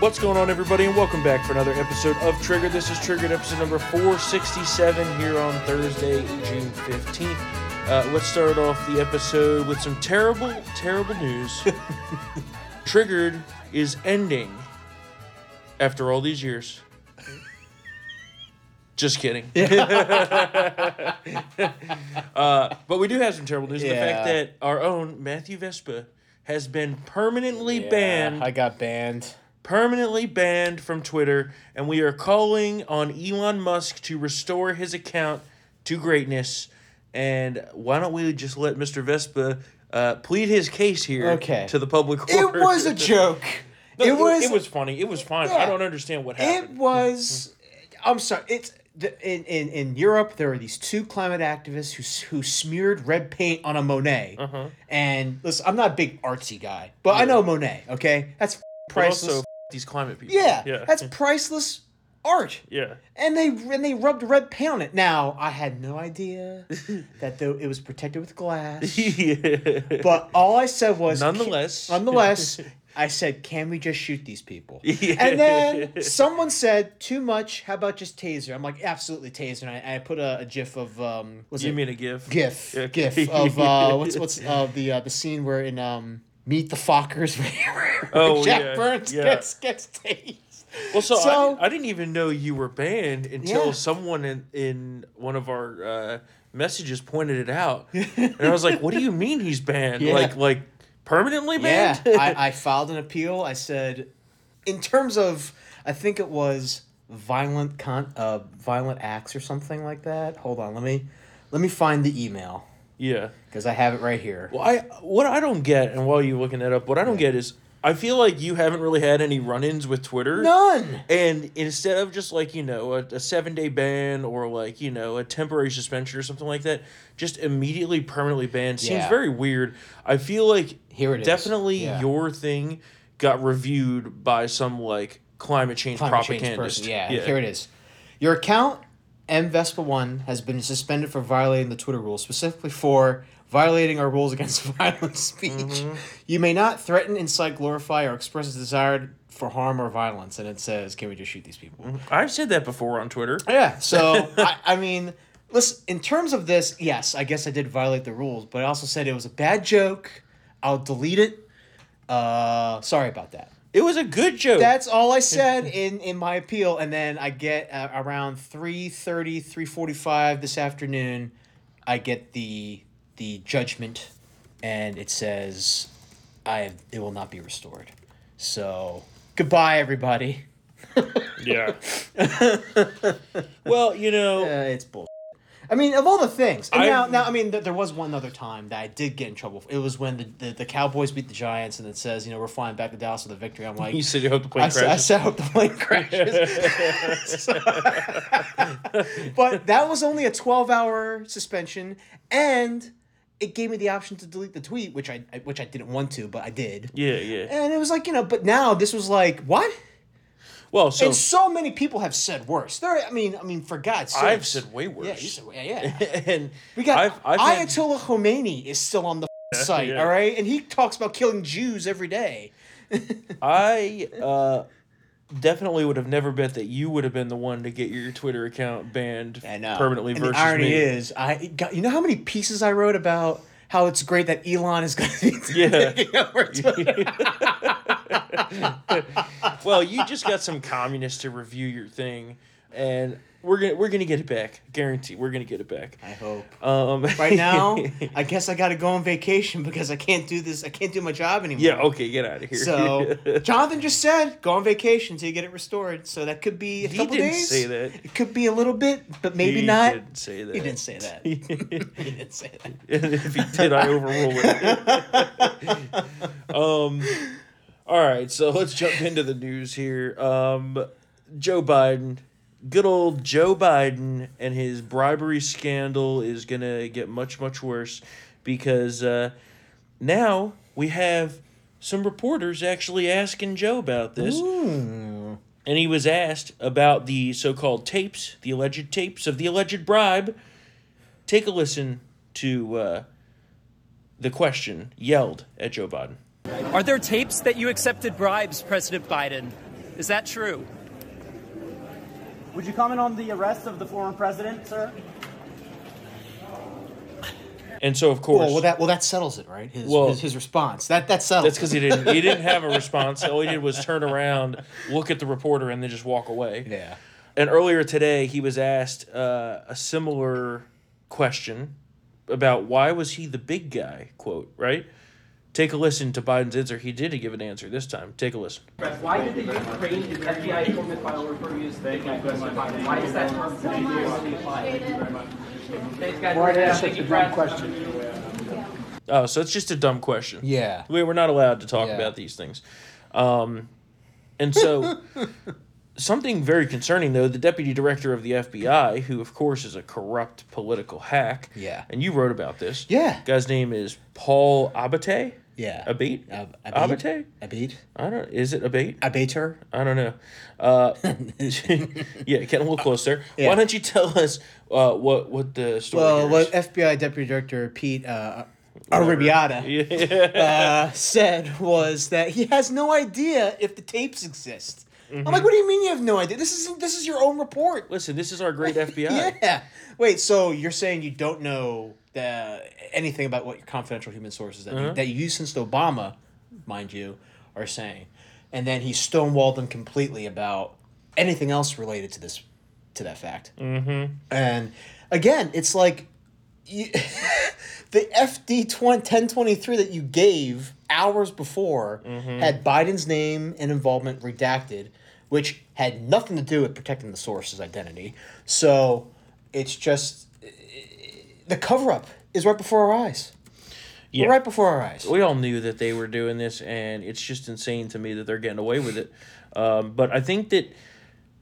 What's going on, everybody, and welcome back for another episode of Trigger. This is Triggered, episode number 467 here on Thursday, June 15th. Uh, let's start off the episode with some terrible, terrible news. Triggered is ending after all these years. Just kidding. uh, but we do have some terrible news. The fact that our own Matthew Vespa has been permanently Yeah, banned I got banned. Permanently banned from Twitter, and we are calling on Elon Musk to restore his account to greatness. And why don't we just let Mr. Vespa uh, plead his case here Okay. to the public It was a joke. No, it was. It was funny. It was fine. I don't understand what happened. It was. I'm sorry. It's the, in, in in Europe. There were these two climate activists who who smeared red paint on a Monet. Uh-huh. And listen, I'm not a big artsy guy, but I know Monet. Okay, that's priceless. also, these climate people. yeah, Yeah. that's priceless art. yeah. And they and they rubbed red paint on it. Now I had no idea that though it was protected with glass. yeah. But all I said was, Nonetheless. nonetheless, I said, "Can we just shoot these people?" Yeah. And then someone said, "Too much. How about just taser?" I'm like, "Absolutely taser." And I, I put a, a gif of um, what's you it? mean a gif? GIF, Yeah. GIF of uh, what's what's uh, the uh, the scene where in um, Meet the Fockers where Oh, Jack yeah, Byrnes yeah. gets gets tased. Well, so, So- I, I didn't even know you were banned until Yeah. someone in, in one of our uh, messages pointed it out, and I was like, "What do you mean he's banned? Like, like permanently banned?" Yeah, banned?" I, I filed an appeal. I said, in terms of, I think it was violent con, uh, violent acts or something like that. Hold on, let me, let me find the email yeah. because I have it right here. Well, I what I don't get, and while you're looking that up, what I don't get is I feel like you haven't really had any run-ins with Twitter. None. And instead of just like, you know, a, a seven day ban or like, you know, a temporary suspension or something like that, just immediately permanently banned seems Yeah. very weird. I feel like Here it is. definitely Yeah. your thing got reviewed by some like climate change Climate change propagandist. person. Yeah, here it is. Your account M Vespa One has been suspended for violating the Twitter rules, specifically for violating our rules against violent speech. Mm-hmm. You may not threaten, incite, glorify, or express a desire for harm or violence. And it says, "Can we just shoot these people?" I've said that before on Twitter. Yeah. So I, I mean, listen. In terms of this, yes, I guess I did violate the rules, but I also said it was a bad joke. I'll delete it. Uh, sorry about that. It was a good joke. That's all I said in in my appeal, and then I get uh, around 3.30, 3.45 this afternoon. I get the the judgment, and it says, "I it will not be restored." So goodbye, everybody. yeah. well, you know, Uh, it's bull. I mean, of all the things, and I- now, now, I mean, th- there was one other time that I did get in trouble. It was when the, the, the Cowboys beat the Giants, and it says, you know, we're flying back to Dallas with a victory. I'm like, you said you hope the plane I, s- I crashes. said, I hope the plane crashes. but that was only a 12 hour suspension, and it gave me the option to delete the tweet, which I I- which I didn't want to, but I did. yeah, yeah. And it was like, you know, but now this was like, what? Well, so and so many people have said worse. There, I mean, I mean, for God's sake. I've said way worse. Yeah, you said, yeah, yeah. and We got I've, I've had- Ayatollah Khomeini is still on the site, yeah. all right, and he talks about killing Jews every day. I uh, definitely would have never bet that you would have been the one to get your Twitter account banned permanently And versus the irony me. is, I got, you know how many pieces I wrote about how it's great that Elon is going to be Yeah. taking over Twitter. well, you just got some communists to review your thing, and we're gonna we're gonna get it back. Guarantee we're gonna get it back. I hope. Um, Right now, I guess I got to go on vacation because I can't do this. I can't do my job anymore. yeah. Okay, get out of here. So Jonathan just said go on vacation until you get it restored. So that could be a He couple didn't days. say that. It could be a little bit, but maybe He not. Didn't say that. He didn't say that. he didn't say that. If he did, I overrule it. um, all right, so let's jump into the news here. Um, Joe Biden, good old Joe Biden, and his bribery scandal is gonna get much much worse because uh, now we have some reporters actually asking Joe about this. And he was asked about the so called tapes, the alleged tapes of the alleged bribe. Take a listen to uh, the question yelled at Joe Biden. Are there tapes that you accepted bribes, President Biden? Is that true? Would you comment on the arrest of the former president, sir? And so, of course, Well, well, that well that settles it, right? His Well- his, his response that that settles. that's because he didn't he didn't have a response. All he did was turn around, look at the reporter, and then just walk away. yeah. And earlier today, he was asked uh, a similar question about why was he the big guy? Quote right. Take a listen to Biden's answer. He did give an answer this time. Take a listen. Why did the Ukraine FBI informant file refer you as the big guy President Biden? Why is that term continuously applied? Thank you very much. Thanks, guys. Why ask Thank such a dumb question? Oh, so it's just a dumb question. Yeah. We we're not allowed to talk Yeah. about these things. Um, and so, something very concerning, though, the deputy director of the FBI, who, of course, is a corrupt political hack. Yeah. And you wrote about this. Yeah. Guy's name is Paul Abbate. Yeah. Abbate? Ab- Abbate? Abbate. I don't Is it Abbate? Abater. I don't know. Uh, yeah, get a little closer. Yeah. Why don't you tell us uh, what, what the story Well, here what is? FBI Deputy Director Pete uh, Arribiata Yeah. uh, said was that he has no idea if the tapes exist. I'm like, mm-hmm. what do you mean you have no idea? This is this is your own report. Listen, this is our great FBI. Yeah. Wait, so you're saying you don't know the, anything about what your confidential human sources that, you, uh-huh. that you Obama, mind you, are saying, and then he stonewalled them completely about anything else related to this, to that fact. Mm-hmm. And again, it's like you, the FD 1023 that you gave hours before mm-hmm. had Biden's name and involvement redacted, which had nothing to do with protecting the source's identity. So it's just the cover up is right before our eyes. Yeah. Right before our eyes. we all knew that they were doing this, and it's just insane to me that they're getting away with it. Um, but I think that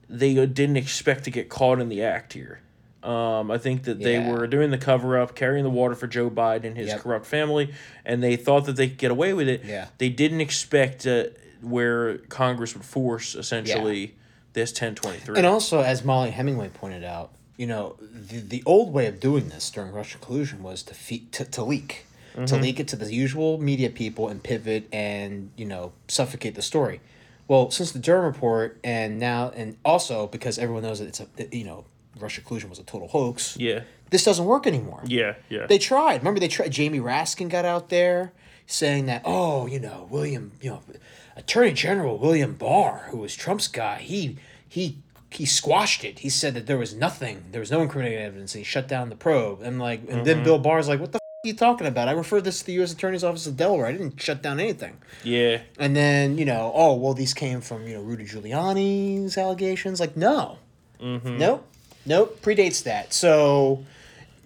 they didn't expect to get caught in the act here. Um, I think that they Yeah. were doing the cover up, carrying the water for Joe Biden and his Yep. corrupt family, and they thought that they could get away with it. Yeah. They didn't expect uh, where Congress would force essentially this ten twenty three. And also, as Mollie Hemingway pointed out, you know, the, the old way of doing this during Russian collusion was to fe- to, to leak. To mm-hmm. leak it to the usual media people and pivot and, you know, suffocate the story. Well, since the Durham report and now and also because everyone knows that it's a you know, Russian collusion was a total hoax. Yeah, This doesn't work anymore. yeah, yeah. They tried. Remember, they tried. Jamie Raskin got out there saying that, oh, you know, William, you know, Attorney General William Barr, who was Trump's guy, he he he squashed it. He said that there was nothing, there was no incriminating evidence, and he shut down the probe. And like, and Mm-hmm. then Bill Barr's like, what the f- are you talking about? I referred this to the U.S. Attorney's Office of Delaware. I didn't shut down anything. yeah, And then you know, oh well, these came from you know Rudy Giuliani's allegations. Like, no, Mm-hmm. nope, nope, predates that. So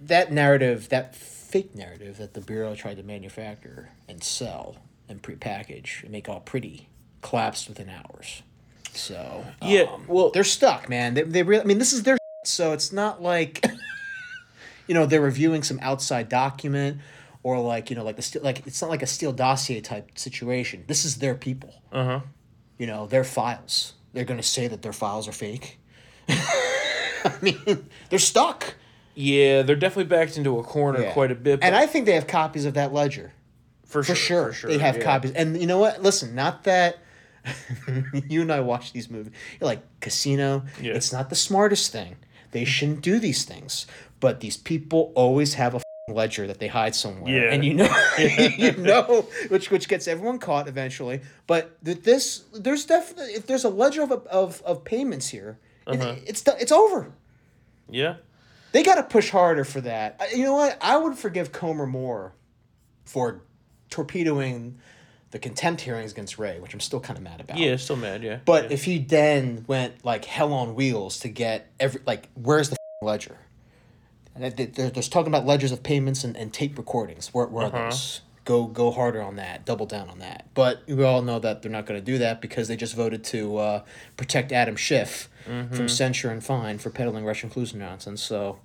that narrative, that fake narrative that the bureau tried to manufacture and sell and prepackage and make all pretty, collapsed within hours. So Yeah, um, well- they're stuck, man. They they really. I mean, this is their. So it's not like. you know they're reviewing some outside document or like you know like the Steele like it's not like a Steele dossier type situation this is their people uh huh. you know their files they're going to say that their files are fake i mean they're stuck Yeah, they're definitely backed into a corner Yeah. quite a bit. and i think they have copies of that ledger for, for sure, for sure, they have yeah. copies and you know what listen not that you and i watch these movies you're like casino Yeah. it's not the smartest thing they shouldn't do these things but these people always have a ledger that they hide somewhere Yeah. and you know you know which which gets everyone caught eventually but th- this there's definitely if there's a ledger of of, of payments here Uh-huh. it's it's over Yeah, they got to push harder for that. You know what? I would forgive Comer more for torpedoing the contempt hearings against Wray, which I'm still kind of mad about. yeah, still mad. Yeah, But yeah. if he then went like hell on wheels to get every like, where's the f***ing ledger? And there- there's talking about ledgers of payments and, and tape recordings. Where, where Uh-huh. are those? Go go harder on that. Double down on that. But we all know that they're not going to do that because they just voted to uh, protect Adam Schiff Mm-hmm. from censure and fine for peddling Russian collusion nonsense. So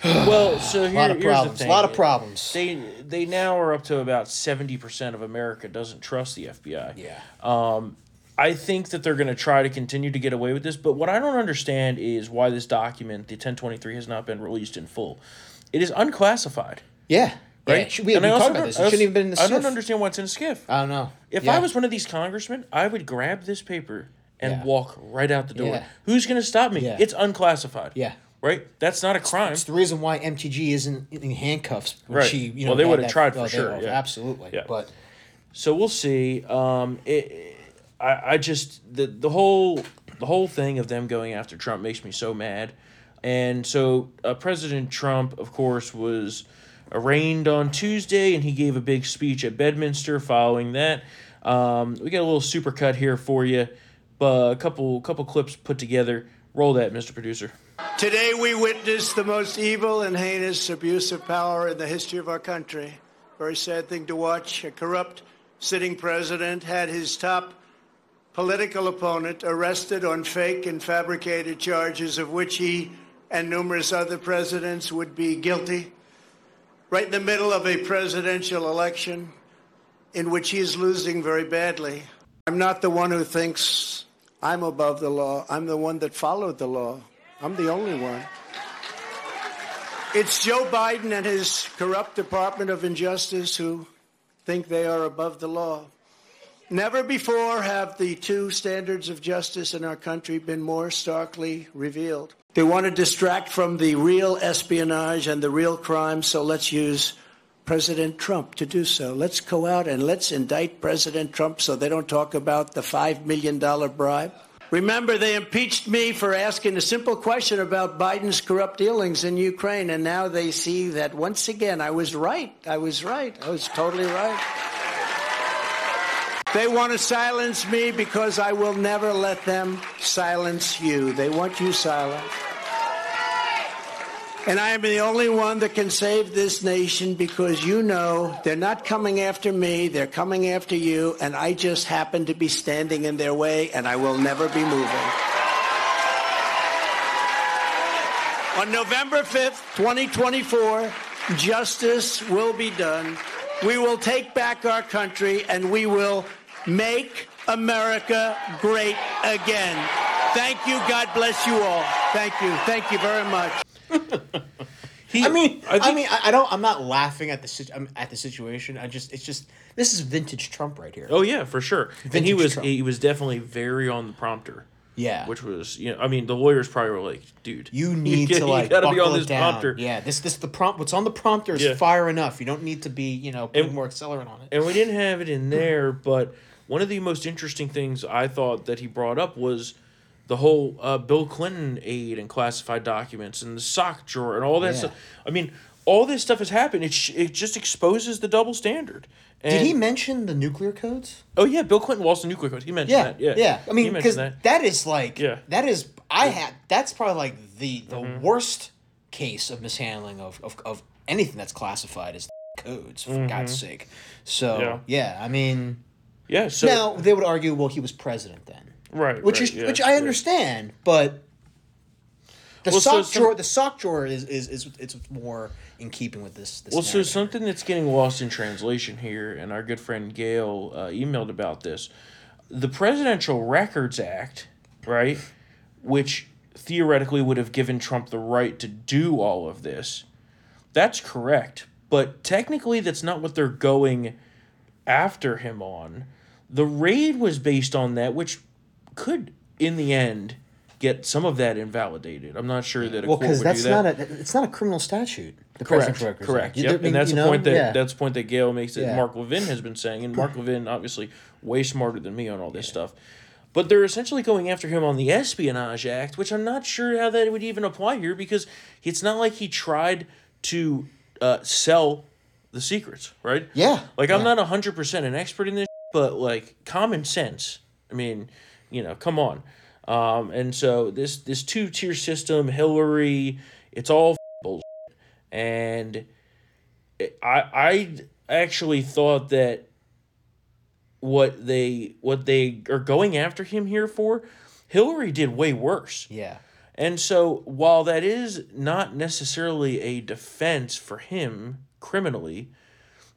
well, so here, a lot of here's the problems. A lot of problems. They they now are up to about seventy percent of America doesn't trust the FBI. yeah. Um, I think that they're going to try to continue to get away with this, but what I don't understand is why this document, the 1023, has not been released in full. It is unclassified, yeah. Yeah, right? it should- we And we talked about this. It shouldn't even been in the I don't understand why it's in a SCIF. I don't know. If Yeah. I was one of these congressmen, I would grab this paper and Yeah. walk right out the door. Yeah. Who's going to stop me? Yeah. It's unclassified. Yeah. Right? That's not a crime. It's the reason why MTG isn't in handcuffs when Right. she, you know, Well, they would've tried for oh, sure, yeah. Absolutely. Yeah. But So we'll see. Um, it, I, I just the the whole the whole thing of them going after Trump makes me so mad, and so uh, President Trump, of course, was arraigned on Tuesday, and he gave a big speech at Bedminster following that. Um, we got a little super cut here for you, but a couple couple clips put together. Roll that, Mr. Producer. Today we witness the most evil and heinous abuse of power in the history of our country. Very sad thing to watch. A corrupt sitting president had his top political opponent arrested on fake and fabricated charges of which he and numerous other presidents would be guilty. Right in the middle of a presidential election in which he is losing very badly. I'm not the one who thinks I'm above the law. I'm the one that followed the law. I'm the only one. It's Joe Biden and his corrupt Department of Injustice who think they are above the law. Never before have the two standards of justice in our country been more starkly revealed. They want to distract from the real espionage and the real crime, so let's use President Trump to do so. Let's go out and let's indict President Trump so they don't talk about the $5 million bribe. Remember, they impeached me for asking a simple question about Biden's corrupt dealings in Ukraine, and now they see that once again I was right. I was right. I was totally right. They want to silence me because I will never let them silence you. They want you silent. And I am the only one that can save this nation because you know they're not coming after me, they're coming after you, and I just happen to be standing in their way, and I will never be moving. On November 5th, 2024, justice will be done. We will take back our country and we will make America great again. Thank you. God bless you all. Thank you. Thank you very much. He, I mean, I, think- mean, I, I don't. I'm not laughing at the sit- I'm um, at the situation. I just, it's just this is vintage Trump right here. Oh yeah, for sure. and he was Trump. he was definitely very on the prompter. yeah, which was you know I mean the lawyers probably were like, dude, you need you to like gotta be on this down. prompter. Yeah, this this the prompt. What's on the prompter is Yeah. fire enough. You don't need to be you know putting And- more accelerant on it. And we didn't have it in there, but one of the most interesting things I thought that he brought up was the whole uh, Bill Clinton aid and classified documents and the sock drawer and all that Yeah. stuff. I mean, all this stuff has happened. It sh- it just exposes the double standard. And, Did he mention the nuclear codes? Oh yeah, Bill Clinton was the nuclear codes. He mentioned Yeah, that. Yeah, yeah. I mean, because that. that is like, Yeah. that is I had that's probably like the the Mm-hmm. worst case of mishandling of, of of anything that's classified as codes for God's sake. So Mm-hmm. Yeah. yeah, I mean, Yeah. So now they would argue, well, he was president then, right, which right, is yeah, which. I understand, but the Well, so sock some- drawer, the sock drawer is is is it's more in keeping with this. this Well, so something that's getting lost in translation here, and our good friend Gail uh, emailed about this. The Presidential Records Act, right, which theoretically would have given Trump the right to do all of this, that's correct. But technically, that's not what they're going after him on. The raid was based on that, which could, in the end, get some of that invalidated. I'm not sure that a well, court because would that's do that. not a it's not a criminal statute. The Correct. Correct. Yep. Mean, and that's the know? point that Yeah. that's the point that Gail makes that Yeah. Mark Levin has been saying, and Mark Levin obviously way smarter than me on all this stuff. But they're essentially going after him on the Espionage Act, which I'm not sure how that would even apply here because it's not like he tried to uh, sell the secrets, right? Yeah. Like I'm Yeah. not hundred percent an expert in this, but like common sense. I mean, you know, come on. Um, and so this this two tier system, Hillary, it's all bullshit. And it- I I actually thought that what they what they are going after him here for, Hillary did way worse. Yeah. And so, while that is not necessarily a defense for him criminally,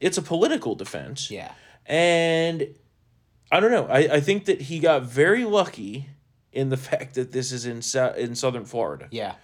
it's a political defense. Yeah. And I don't know. I, I think that he got very lucky in the fact that this is in in southern Florida. Yeah.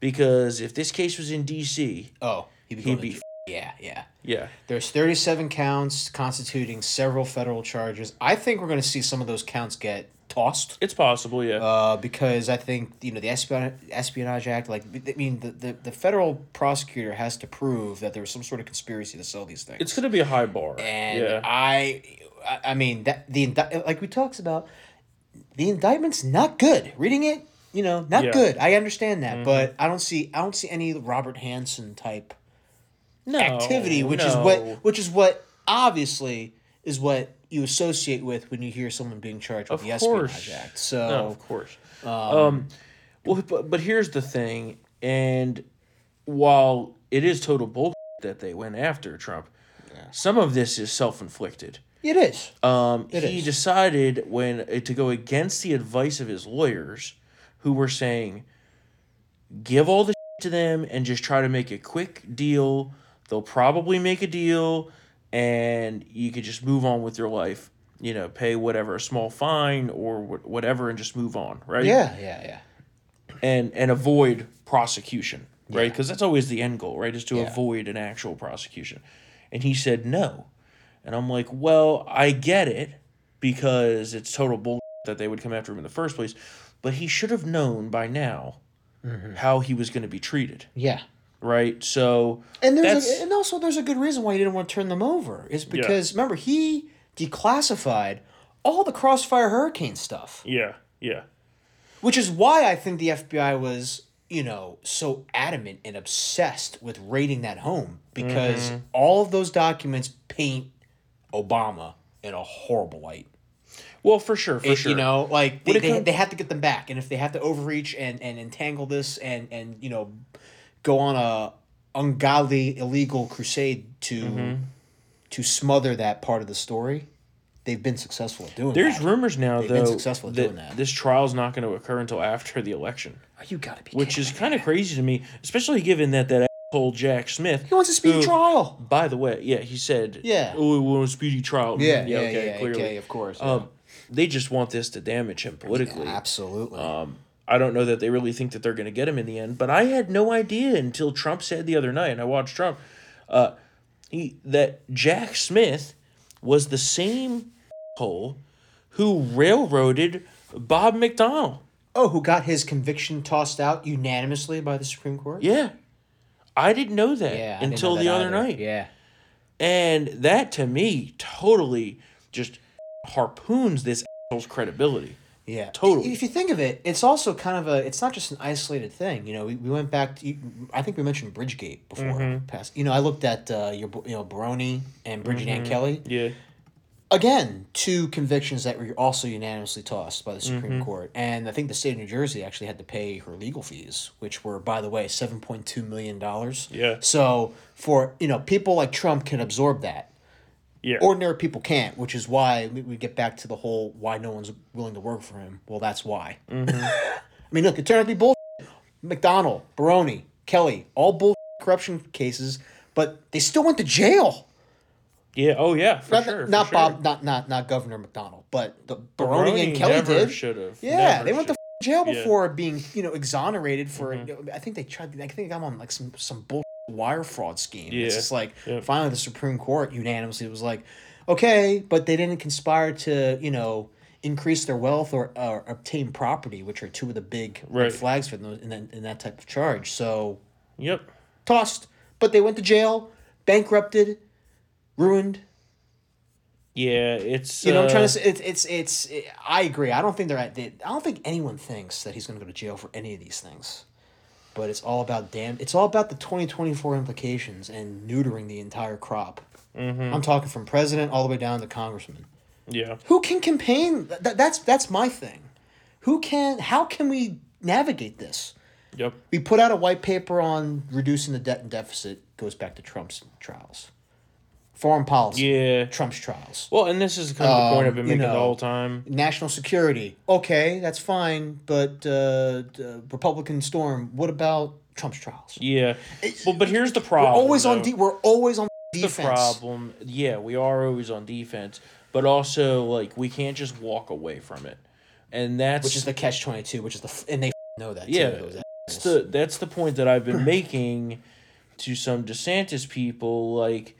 Because if this case was in D.C., Oh, he'd be. He'd be to- yeah. Yeah. yeah, There's 37 counts constituting several federal charges. I think we're going to see some of those counts get tossed. It's possible, yeah. Uh, because I think you know the Espionage, Espionage Act, like I mean, the, the, the federal prosecutor has to prove that there was some sort of conspiracy to sell these things. it's gonna be a high bar. and yeah. I, I- I mean that the like we talks about, the indictment's not good. Reading it, you know, not Yeah. good. I understand that, but I don't see I don't see any Robert Hanssen type no, activity, which is what which is what obviously is what you associate with when you hear someone being charged with Of the Espionage. Act. So No, of course. Um, well, but, but here's the thing, and while it is total bull that they went after Trump, some of this is self inflicted. It is. Um, It he is. decided when uh, to go against the advice of his lawyers, who were saying, "Give all the to them and just try to make a quick deal. They'll probably make a deal, and you could just move on with your life. You know, pay whatever a small fine or wh- whatever, and just move on, right? yeah, yeah, yeah. and and avoid prosecution, right? Because that's always the end goal, right? Is to Yeah. avoid an actual prosecution. And he said no, and I'm like, well, I get it because it's total bull that they would come after him in the first place, but he should have known by now Mm-hmm. how he was going to be treated, Yeah. right? So And there's a, and also there's a good reason why he didn't want to turn them over is because remember he declassified all the Crossfire Hurricane stuff, yeah, yeah, which is why I think the FBI was you know so adamant and obsessed with raiding that home because Mm-hmm. all of those documents paint Obama in a horrible light. well, for sure, for It- sure, You know, like they, they, come- they have to get them back, and if they have to overreach and and entangle this and and you know, go on a ungodly illegal crusade to Mm-hmm. to smother that part of the story, they've been successful at doing. There's that. rumors now They've been though successful at that, doing that. this trial's not going to occur until after the election. Oh, you gotta be. which is kind of crazy to me, especially given that that asshole Jack Smith. He wants a speedy who- trial. By the way, yeah, he said, Yeah. oh, we want a speedy trial." Yeah, Mm, yeah, okay, yeah, clearly, okay, of course, Um, they just want this to damage him politically. Absolutely. Um, I don't know that they really think that they're going to get him in the end, but I had no idea until Trump said the other night, and I watched Trump, uh, he that Jack Smith was the same hole who railroaded Bob McDonnell. oh, who got his conviction tossed out unanimously by the Supreme Court? Yeah. I didn't know that Yeah, until know the other either. night. Yeah. And that to me totally just harpoons this asshole's credibility. Yeah, Totally. If you think of it, it's also kind of a. It's not just an isolated thing. You know, we, we went back to. I think we mentioned Bridgegate before. Mm-hmm. Past. You know, I looked at uh, your you know Baroni and Bridget Anne Kelly. Yeah. Again, two convictions that were also unanimously tossed by the Supreme Mm-hmm. Court, and I think the state of New Jersey actually had to pay her legal fees, which were, by the way, seven point two million dollars. Yeah. So for you know people like Trump can absorb that Yeah. ordinary people can't, which is why we, get back to the whole why no one's willing to work for him. Well, that's why. I mean, look, it turned out to be bull. McDonnell, Baroni, Kelly, all bull corruption cases, but they still went to jail. Yeah. Oh yeah. For Not, sure. not for sure. Bob, not not not Governor McDonnell, but the Baroni, Baroni and Kelly never did. should have. Yeah, they went to jail Yeah. Mm-hmm. before being you know exonerated for. I think they tried. I think I'm on like some some bull wire fraud scheme. It's Yeah. just like Yeah. finally the Supreme Court unanimously was like, okay, but they didn't conspire to you know increase their wealth or, or obtain property, which are two of the big red Right. flags for those in that, in that type of charge. So Yep. tossed, but they went to jail, bankrupted, ruined. Yeah. It's. You know, what I'm trying uh, to say it's it's it's. It, I agree. I don't think they're at. They, I don't think anyone thinks that he's going to go to jail for any of these things. But it's all about damn. It's all about the twenty twenty four implications and neutering the entire crop. Mm-hmm. I'm talking from president all the way down to congressman. Yeah. Who can campaign? That, that's that's my thing. Who can? How can we navigate this? Yep. We put out a white paper on reducing the debt and deficit. Goes back to Trump's trials. Foreign policy. Yeah. Trump's trials. Well, and this is kind of the point I've been Um, you making the whole time. national security. Okay, that's fine, but uh, d- Republican storm. What about Trump's trials? Yeah. Well, but here's the problem. We're always on. De- we're always on the defense. problem. Yeah, we are always on defense, but also like we can't just walk away from it, and that's which is the catch twenty two. Which is the f- and they f- know that. yeah. too, That's the that's the point that I've been making to some DeSantis people. Like,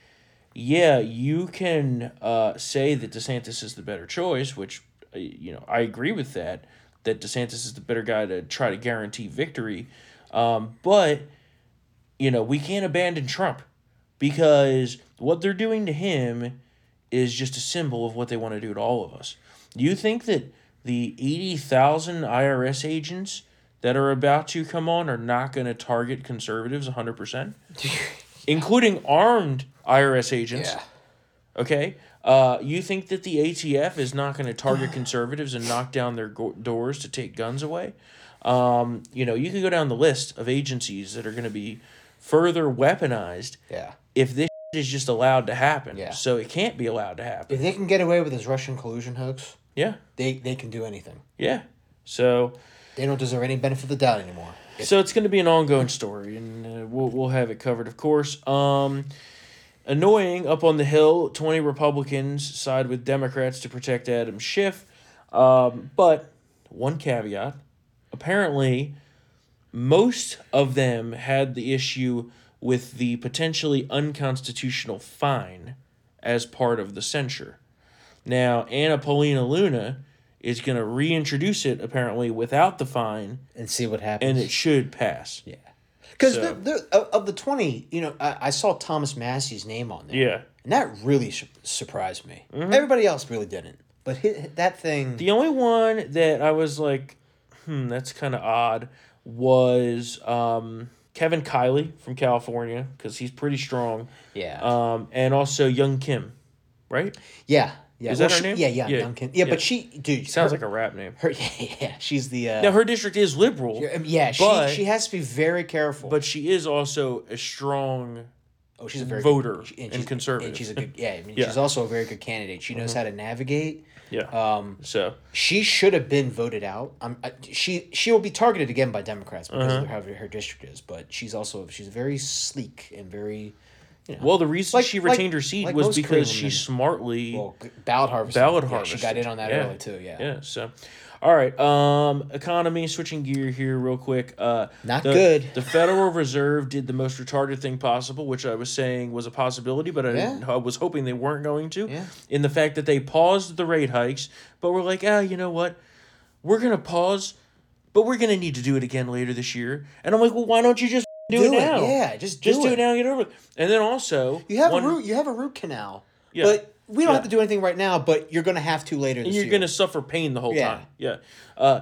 yeah, you can uh, say that DeSantis is the better choice, which uh, you know, I agree with that. That DeSantis is the better guy to try to guarantee victory, um, but you know we can't abandon Trump because what they're doing to him is just a symbol of what they want to do to all of us. Do you think that the eighty thousand IRS agents that are about to come on are not going to target conservatives one hundred percent, including armed IRS agents? Okay. Uh, you think that the ATF is not going to target conservatives and knock down their go- doors to take guns away? Um, you know, you can go down the list of agencies that are going to be further weaponized Yeah. if this is just allowed to happen. Yeah. So it can't be allowed to happen. If they can get away with this Russian collusion hoax, Yeah. they they can do anything. Yeah. So They don't deserve any benefit of the doubt anymore. so it's going to be an ongoing story, and uh, we'll we'll have it covered, of course. Um, annoying up on the hill, twenty Republicans side with Democrats to protect Adam Schiff, um, but one caveat: apparently, most of them had the issue with the potentially unconstitutional fine as part of the censure. Now, Anna Paulina Luna is going to reintroduce it apparently without the fine And see what happens. and it should pass. yeah. Because So- the, the, of- of the 20, you know, I, I saw Thomas Massie's name on there. Yeah. And that really su- surprised me. Everybody else really didn't. But that thing. The only one that I was like, hmm, that's kind of odd was um, Kevin Kiley from California because he's pretty strong. yeah. Um, and also Young Kim, right? yeah. Yeah. is that her she- name? Yeah, yeah, Yeah. Duncan. Yeah, Yeah. but she, dude. Sounds her, like a rap name. her. Yeah, yeah, she's the. Uh, Now her district is liberal, yeah, she, but- she has to be very careful. but she is also a strong. oh, she's a very voter good, and she's- conservative. And she's a good. Yeah, I mean, Yeah. she's also a very good candidate. She knows how to navigate. Yeah. Um, so she should have been voted out. Um, I, she she will be targeted again by Democrats because Uh-huh. of how her district is. But she's also she's very sleek and very. You know, well, the reason Like- she like- retained her seat like was because she smartly well, ballot harvest. ballot yeah, harvest. She got in on that early too. Yeah. Yeah. So, all right. Um, economy. Switching gear here, real quick. Uh, Not the, good. The Federal Reserve did the most retarded thing possible, which I was saying was a possibility, but I, didn't, Yeah. I was hoping they weren't going to. Yeah. In the fact that they paused the rate hikes, but we're like, ah, you know what? We're gonna pause, but we're gonna need to do it again later this year. And I'm like, well, why don't you just do, Do it it, now? yeah, just do just do it. it now. and Get over it. And then also, You have one- a root. You have a root canal. Yeah. But we don't Yeah. have to do anything right now. But you're gonna have to later. This and you're going to suffer pain the whole Yeah. time. Yeah. Uh,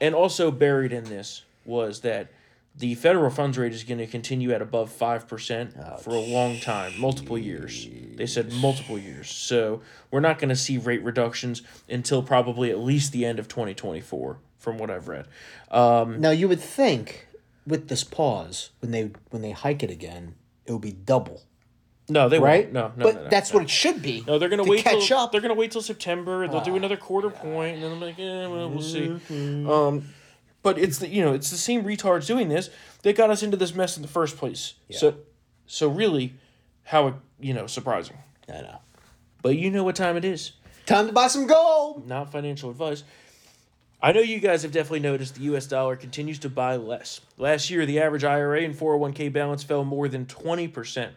and also buried in this was that the federal funds rate is going to continue at above 5% Oh, for a long time, multiple years. They said multiple years. So we're not going to see rate reductions until probably at least the end of 2024 from what I've read. Um, Now you would think with this pause when they when they hike it again, it will be double, no, they right? won't. No, no, but no, no, that's no. what it should be. No, they're gonna to wait catch till up. they're gonna wait till September. They'll do another quarter point, and then I'm like, eh, well, we'll see. Um, but it's the you know it's the same retards doing this that got us into this mess in the first place. So, so really, how it you know surprising. I know. But you know what time it is. Time to buy some gold. Not financial advice. I know you guys have definitely noticed the US dollar continues to buy less. Last year, the average IRA and 401k balance fell more than 20%.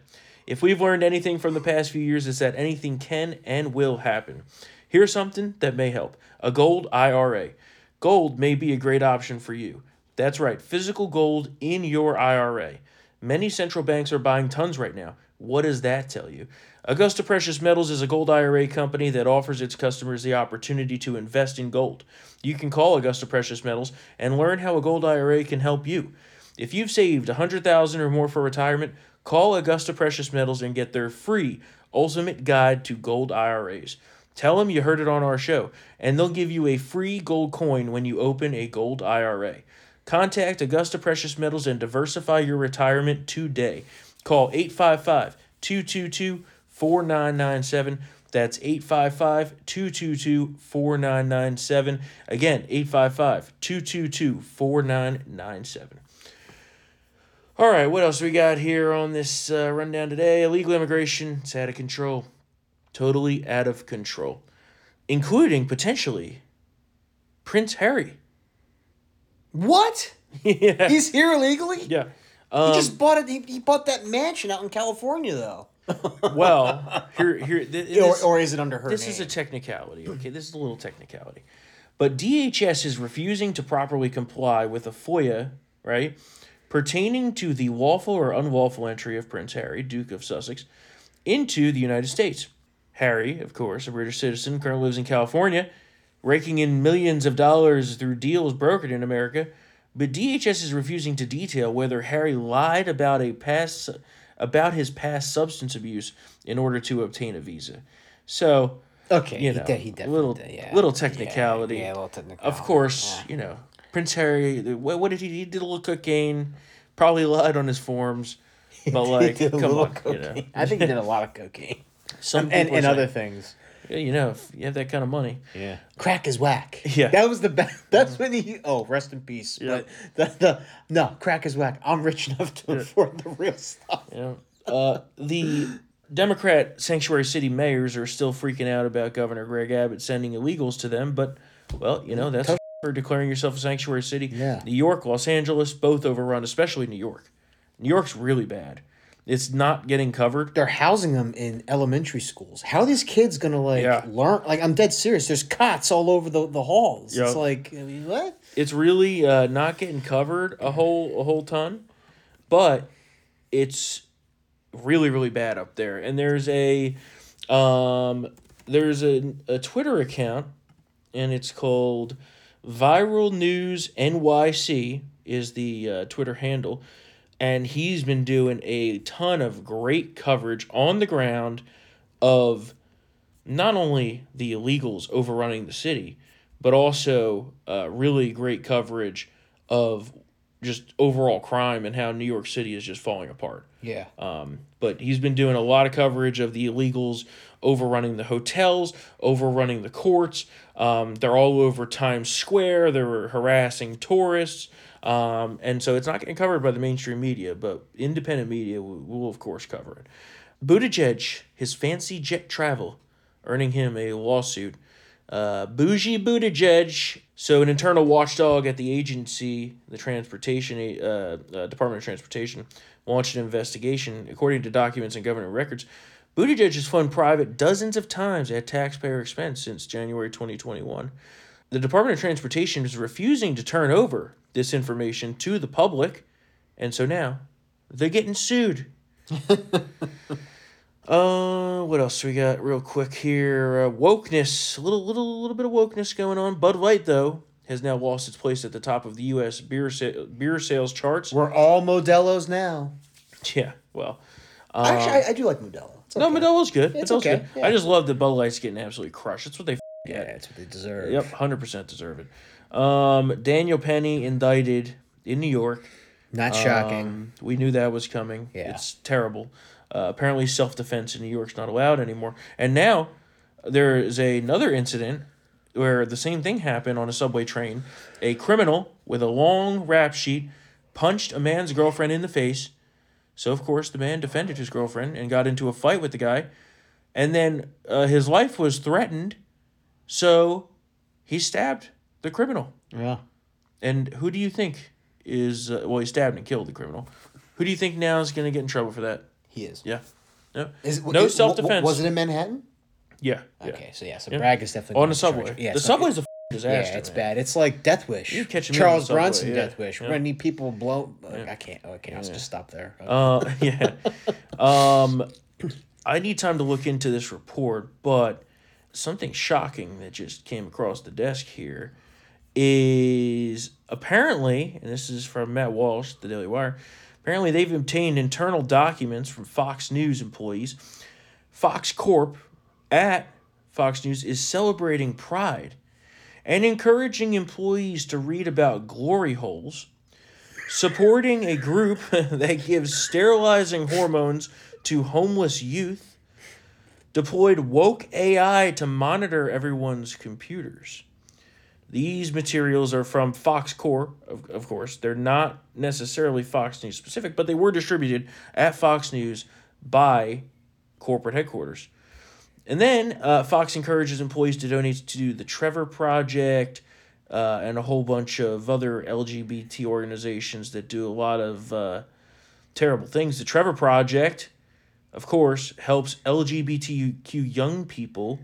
If we've learned anything from the past few years, it's that anything can and will happen. Here's something that may help a gold IRA. Gold may be a great option for you. That's right, physical gold in your IRA. Many central banks are buying tons right now. What does that tell you? Augusta Precious Metals is a gold IRA company that offers its customers the opportunity to invest in gold. You can call Augusta Precious Metals and learn how a gold IRA can help you. If you've saved 100,000 or more for retirement, call Augusta Precious Metals and get their free ultimate guide to gold IRAs. Tell them you heard it on our show, and they'll give you a free gold coin when you open a gold IRA. Contact Augusta Precious Metals and diversify your retirement today. Call 855 222 4997. That's 855 222 4997. Again, 855 222 4997. All right, what else we got here on this uh, rundown today? Illegal immigration, it's out of control. Totally out of control. Including potentially Prince Harry. What? yeah. He's here illegally. yeah. he Um, just bought it. He, he bought that mansion out in California, though. Well, here, here, th- or, this- or is it under her this name? is a technicality. Okay, this is a little technicality. But DHS is refusing to properly comply with a FOIA, right, pertaining to the lawful or unlawful entry of Prince Harry, Duke of Sussex, into the United States. Harry, of course, a British citizen, currently lives in California, raking in millions of dollars through deals brokered in America. But DHS is refusing to detail whether Harry lied about a past about his past substance abuse in order to obtain a visa. So, okay. you he know, he definitely little did, yeah. little technicality. Yeah, a little technicality. Of course, yeah. you know Prince Harry. What, what did he? He did a little cocaine. Probably lied on his forms, but like, He come on, you know. I think he did a lot of cocaine. Some and, and say, other things. Yeah, you know, if you have that kind of money. Yeah. Crack is whack. Yeah. That was the best. That's when he. Oh, rest in peace. Yeah. But the, the no crack is whack. I'm rich enough to afford the real stuff. Know, uh, the Democrat sanctuary city mayors are still freaking out about Governor Greg Abbott sending illegals to them, but well, you know that's for declaring yourself a sanctuary city. Yeah. New York, Los Angeles, both overrun, especially New York. New York's really bad. It's not getting covered. They're housing them in elementary schools. How are these kids gonna like Yeah. learn? Like I'm dead serious. There's cots all over the, the halls. Yep. It's like I mean, what? It's really uh, not getting covered a whole a whole ton, but it's really really bad up there. And there's a um, there's a, a Twitter account, and it's called Viral News NYC is the uh, Twitter handle, and he's been doing a ton of great coverage on the ground of not only the illegals overrunning the city, but also uh, really great coverage of just overall crime and how New York City is just falling apart. Yeah. Um, but he's been doing a lot of coverage of the illegals overrunning the hotels, overrunning the courts. Um, they're all over Times Square. They're harassing tourists. Um, and so it's not getting covered by the mainstream media, but independent media will, will of course, cover it. Buttigieg, his fancy jet travel, earning him a lawsuit. Uh, Bougie Buttigieg, so an internal watchdog at the agency, the transportation uh, uh, Department of Transportation, launched an investigation. According to documents and government records, Buttigieg has flown private dozens of times at taxpayer expense since January 2021. The Department of Transportation is refusing to turn over this information to the public, and so now they're getting sued. Uh, what else we got real quick here? Uh, wokeness, a little, little, little bit of wokeness going on. Bud Light though has now lost its place at the top of the U.S. beer sa- beer sales charts. We're all Modelo's now. Yeah, well, Actually, I, I do like Modelo. It's no, okay. Modelo's good. It's Modelo's okay, good. yeah. I just love that Bud Light's getting absolutely crushed. That's what they Yeah, that's what they deserve. Yep, hundred percent deserve it. Um, Daniel Penny indicted in New York. Not shocking. Um, we knew that was coming. Yeah. It's terrible. Uh, apparently, self defense in New York's not allowed anymore. And now there is another incident where the same thing happened on a subway train. A criminal with a long rap sheet punched a man's girlfriend in the face. So, of course, the man defended his girlfriend and got into a fight with the guy. And then uh, his life was threatened. So he stabbed the criminal. yeah. And who do you think is uh, well? He stabbed and killed the criminal. Who do you think now is going to get in trouble for that? He is. Yeah, no, Is, no is- self defense. Was it in Manhattan? Yeah, yeah. Okay, so yeah, so Yeah. Bragg is definitely on the subway. charge- Yeah, the so- subway's a f- disaster. Yeah, it's man. bad. It's like Death Wish. You catch in Charles subway, Bronson yeah, Death Wish. yeah. When need people blow. I can't. Oh, I can't. I'll just stop there. Uh, yeah. Um, I need time to look into this report, but something shocking that just came across the desk here is apparently, and this is from Matt Walsh, the Daily Wire. Apparently, they've obtained internal documents from Fox News employees. Fox Corp at Fox News is celebrating Pride and encouraging employees to read about glory holes supporting a group that gives sterilizing hormones to homeless youth, deployed woke AI to monitor everyone's computers. These materials are from Fox Corp, of, of course. They're not necessarily Fox News specific, but they were distributed at Fox News by corporate headquarters. And then uh, Fox encourages employees to donate to the Trevor Project uh, and a whole bunch of other LGBT organizations that do a lot of uh, terrible things. The Trevor Project of course, helps LGBTQ young people,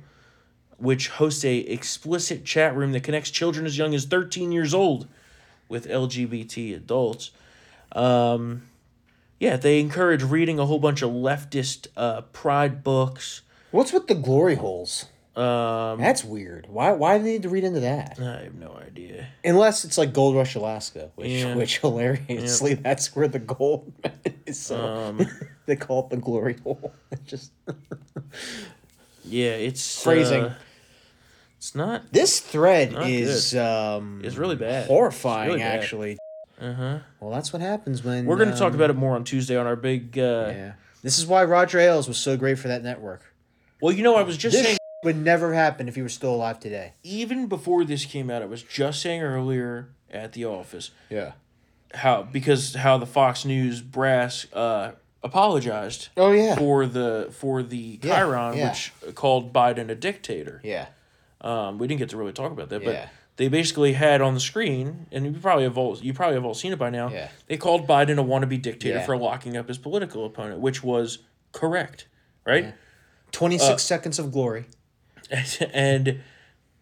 which hosts a explicit chat room that connects children as young as 13 years old with LGBT adults. Um, yeah, they encourage reading a whole bunch of leftist uh, pride books. What's with the glory holes? Um, That's weird. Why? Why do they need to read into that? I have no idea. Unless it's like Gold Rush Alaska, which Yeah. which hilariously that's where the gold is. So Um, they call it the glory hole. It just yeah, it's Phrasing. uh, it's not. this thread Not is um is really bad. horrifying. Really actually. Uh huh. Well, that's what happens when We're gonna talk um, about it more on Tuesday on our big. Uh, Yeah, this is why Roger Ailes was so great for that network. Well, you know, I was just This saying. Would never happen if he were still alive today. even before this came out, I was just saying earlier at the office Yeah. how because how the Fox News brass uh, apologized Oh yeah. for the for the Yeah, Chiron, yeah. which called Biden a dictator. yeah. Um, we didn't get to really talk about that, but Yeah. they basically had on the screen, and you probably have all you probably have all seen it by now. Yeah. They called Biden a wannabe dictator Yeah. for locking up his political opponent, which was correct, right? Twenty six Uh, seconds of glory. and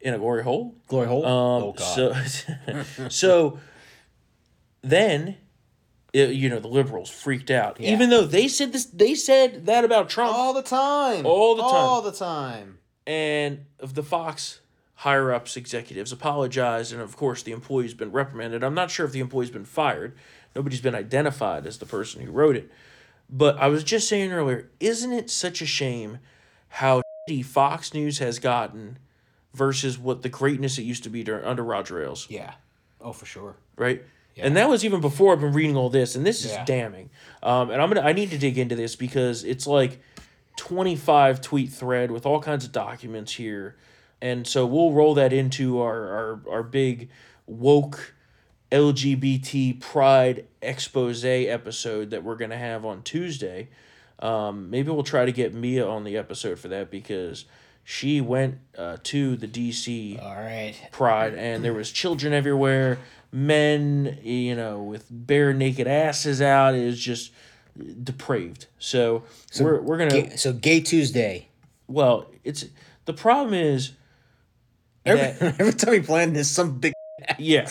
in a glory hole. Glory hole. Um, oh God. So, so then, it, you know, the liberals freaked out, Yeah. even though they said this. They said that about Trump, all the time. All the time. All the time. and of the Fox higher ups executives apologized, and of course the employee's been reprimanded. I'm not sure if the employee's been fired. Nobody's been identified as the person who wrote it. But I was just saying earlier, isn't it such a shame how Fox News has gotten versus what the greatness it used to be under Roger Ailes? Yeah. Oh, for sure. right? And that was even before I've been reading all this, and this is Yeah. damning. Um, and I'm gonna I need to dig into this because it's like 25 tweet thread with all kinds of documents here, and so we'll roll that into our our, our big woke LGBT pride expose episode that we're gonna have on Tuesday. Um, maybe we'll try to get Mia on the episode for that because she went uh, to the DC All right. pride and there was children everywhere men you know with bare naked asses out it was just depraved so, we're, we're gonna Gay, so Gay Tuesday. well it's the problem is Every, every time we plan this, some big. yeah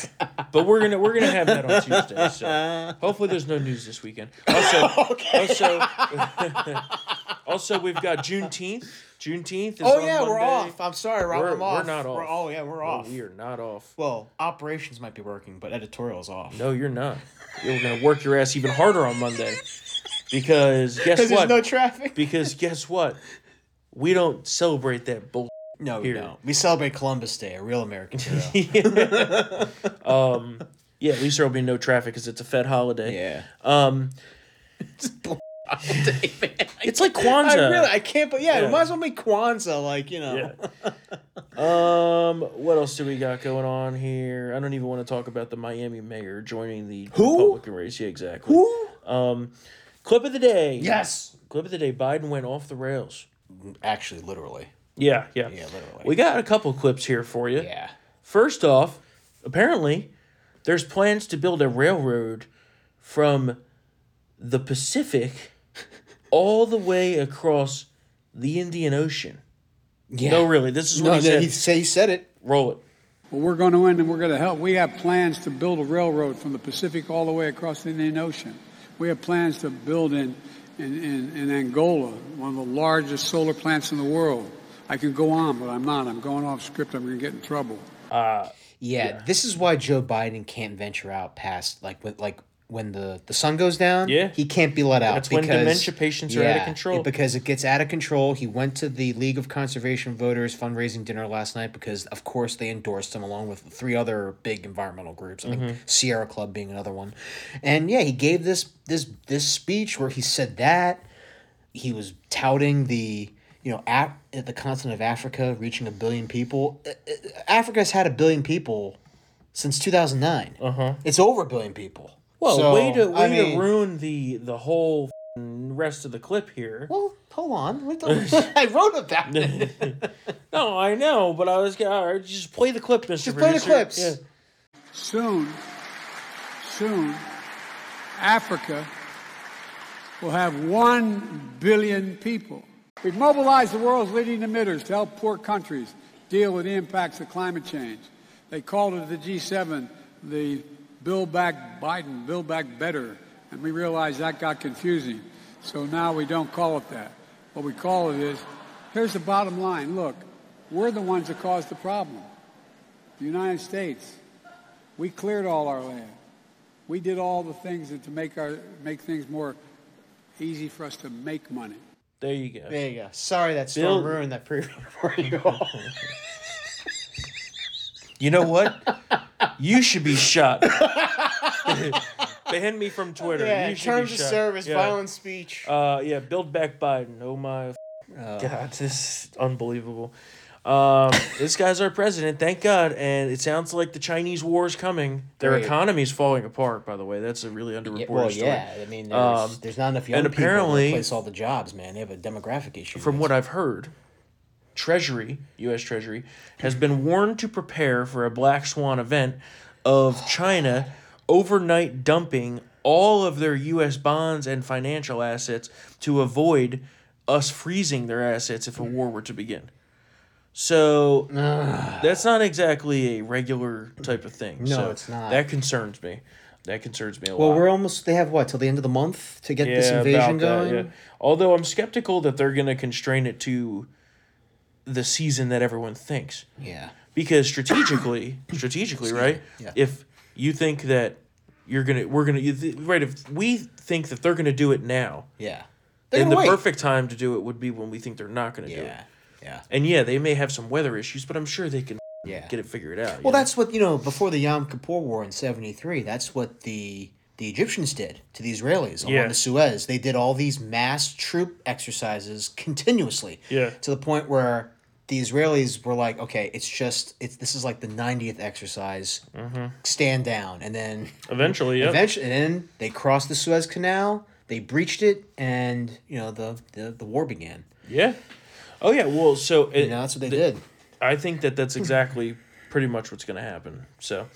but we're gonna we're gonna have that on tuesday so hopefully there's no news this weekend also also also we've got juneteenth juneteenth is Oh yeah, we're off. I'm sorry, Rob. We're- I'm off. we're not off. We're, oh yeah, we're off. we are not off Well, operations might be working, but editorial's off. No, you're not. You're gonna work your ass even harder on Monday. Because guess what? there's no traffic. because guess what? We don't celebrate that bull. No, don't. We celebrate Columbus Day, a real American hero. um, yeah, at least there'll be no traffic because it's a Fed holiday. yeah. Um, man. it's like I Kwanzaa. really, I can't. But yeah, Yeah. it might as well make Kwanzaa. Like you know. Yeah. um, what else do we got going on here? I don't even want to talk about the Miami mayor joining the Who? Republican race. Yeah, exactly. Who? Um, clip of the day. Yes. Clip of the day. Biden went off the rails. Actually, literally. Yeah, yeah. Yeah, literally. We got a couple clips here for you. Yeah. First off, apparently, there's plans to build a railroad from the Pacific all the way across the Indian Ocean. Yeah. No, really, this is what No, he said. he said he said it. Roll it. Well, we're going to win and we're going to help. We have plans to build a railroad from the Pacific all the way across the Indian Ocean. We have plans to build in, in, in, in Angola, one of the largest solar plants in the world. I can go on, but I'm not. I'm going off script. I'm going to get in trouble. Yeah, this is why Joe Biden can't venture out past like with like when the the sun goes down. Yeah. he can't be let out. That's when because, dementia patients are out of control. because it gets out of control. He went to the League of Conservation Voters fundraising dinner last night because, of course, they endorsed him along with three other big environmental groups. I think Mm-hmm. Sierra Club being another one. And yeah, he gave this this this speech where he said that he was touting the you know at, at the continent of Africa reaching a billion people. Uh, uh, Africa's had a billion people since two thousand nine. Uh huh. It's over a billion people. Well, So, way to way I mean- to ruin the the whole rest of the clip here. Well, hold on. I wrote about it. No, I know, but I was gonna just play the clip, Mister. Just play the clips. Yeah. Soon, soon, Africa will have 1 billion people. We've mobilized the world's leading emitters to help poor countries deal with the impacts of climate change. They called it the G7 the Build Back Biden, Build Back Better, and we realized that got confusing. So now we don't call it that. What we call it is here's the bottom line look, we're the ones that caused the problem. The United States, we cleared all our land. We did all the things to make, our, make things more easy for us to make money. There you go. There you go. Sorry that storm Bill- ruined that preview for you all. You know what? you should be shot. Ban me from Twitter. yeah, you should terms be of shot. service, Yeah. violent speech. Uh, yeah, build back Biden. Oh my Oh. God, this is unbelievable. Um, this guy's our president, thank God. And it sounds like the Chinese war is coming. Their Great. is falling apart. By the way, that's a really underreported Yeah, well, story. yeah. I mean, there's, Um, there's not enough young and people apparently- to replace all the jobs, man. They have a demographic issue. From what I've heard, Treasury, U.S. Treasury, has been warned to prepare for a black swan event of China overnight dumping all of their U.S. bonds and financial assets to avoid us freezing their assets if a war were to begin. So that's not exactly a regular type of thing. No, So it's not. That concerns me. That concerns me a well, lot. Well, we're almost. They have what till the end of the month to get this invasion about that, going. yeah. Although I'm skeptical that they're going to constrain it to the season that everyone thinks. yeah. Because strategically, strategically, right? Yeah. If you think that you're gonna, we're gonna, you th- right? If we think that they're gonna do it now, Yeah. They're then the wait. perfect time to do it would be when we think they're not gonna do it. Yeah. And yeah, they may have some weather issues, but I'm sure they can Yeah. get it figured out. Well, that's what you know. Before the Yom Kippur War in '73, that's what the the Egyptians did to the Israelis along Yeah. the Suez. They did all these mass troop exercises continuously. Yeah. To the point where the Israelis were like, "Okay, it's just it's this is like the 90th exercise. Mm-hmm. Stand down." And then eventually, yeah. eventually, and then they crossed the Suez Canal. They breached it, and you know the the, the war began. yeah. Oh yeah. Well, so it, You know, that's what they did. I think that that's exactly pretty much what's going to happen. So,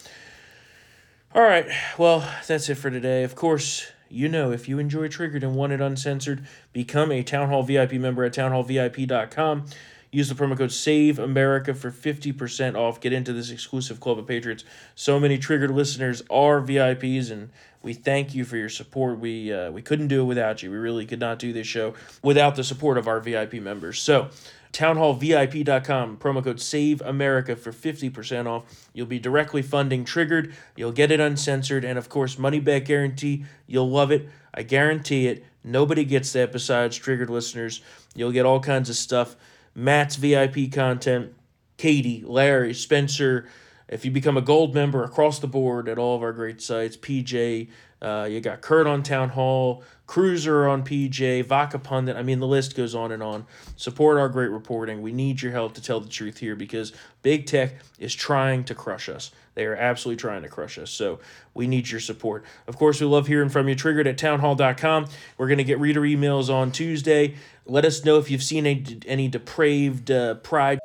all right. Well, that's it for today. Of course, you know, if you enjoy Triggered and want it uncensored, become a Town Hall VIP member at townhallvip.com. Use the promo code Save America for 50% off. Get into this exclusive club of patriots. So many Triggered listeners are VIPs, and we thank you for your support. We uh, we couldn't do it without you. We really could not do this show without the support of our VIP members. So, townhallvip.com, promo code Save America for 50% off. You'll be directly funding Triggered. You'll get it uncensored, and of course, money back guarantee. You'll love it. I guarantee it. Nobody gets that besides Triggered listeners. You'll get all kinds of stuff. Matt's VIP content, Katie, Larry, Spencer. If you become a gold member across the board at all of our great sites, PJ, uh, you got Kurt on Town Hall, Kruiser on PJ, Vodka Pundit. I mean, the list goes on and on. Support our great reporting. We need your help to tell the truth here because big tech is trying to crush us. They are absolutely trying to crush us. So we need your support. Of course, we love hearing from you. Triggered at townhall.com. We're going to get reader emails on Tuesday. Let us know if you've seen any, any depraved uh, pride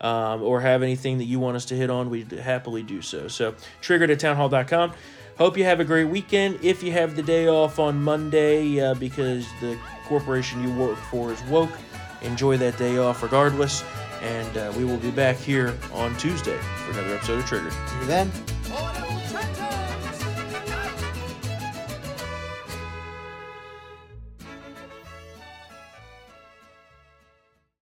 um, or have anything that you want us to hit on, we'd happily do so. So, triggered at townhall.com. Hope you have a great weekend. If you have the day off on Monday uh, because the corporation you work for is woke, enjoy that day off regardless. And uh, we will be back here on Tuesday for another episode of Triggered. See you then.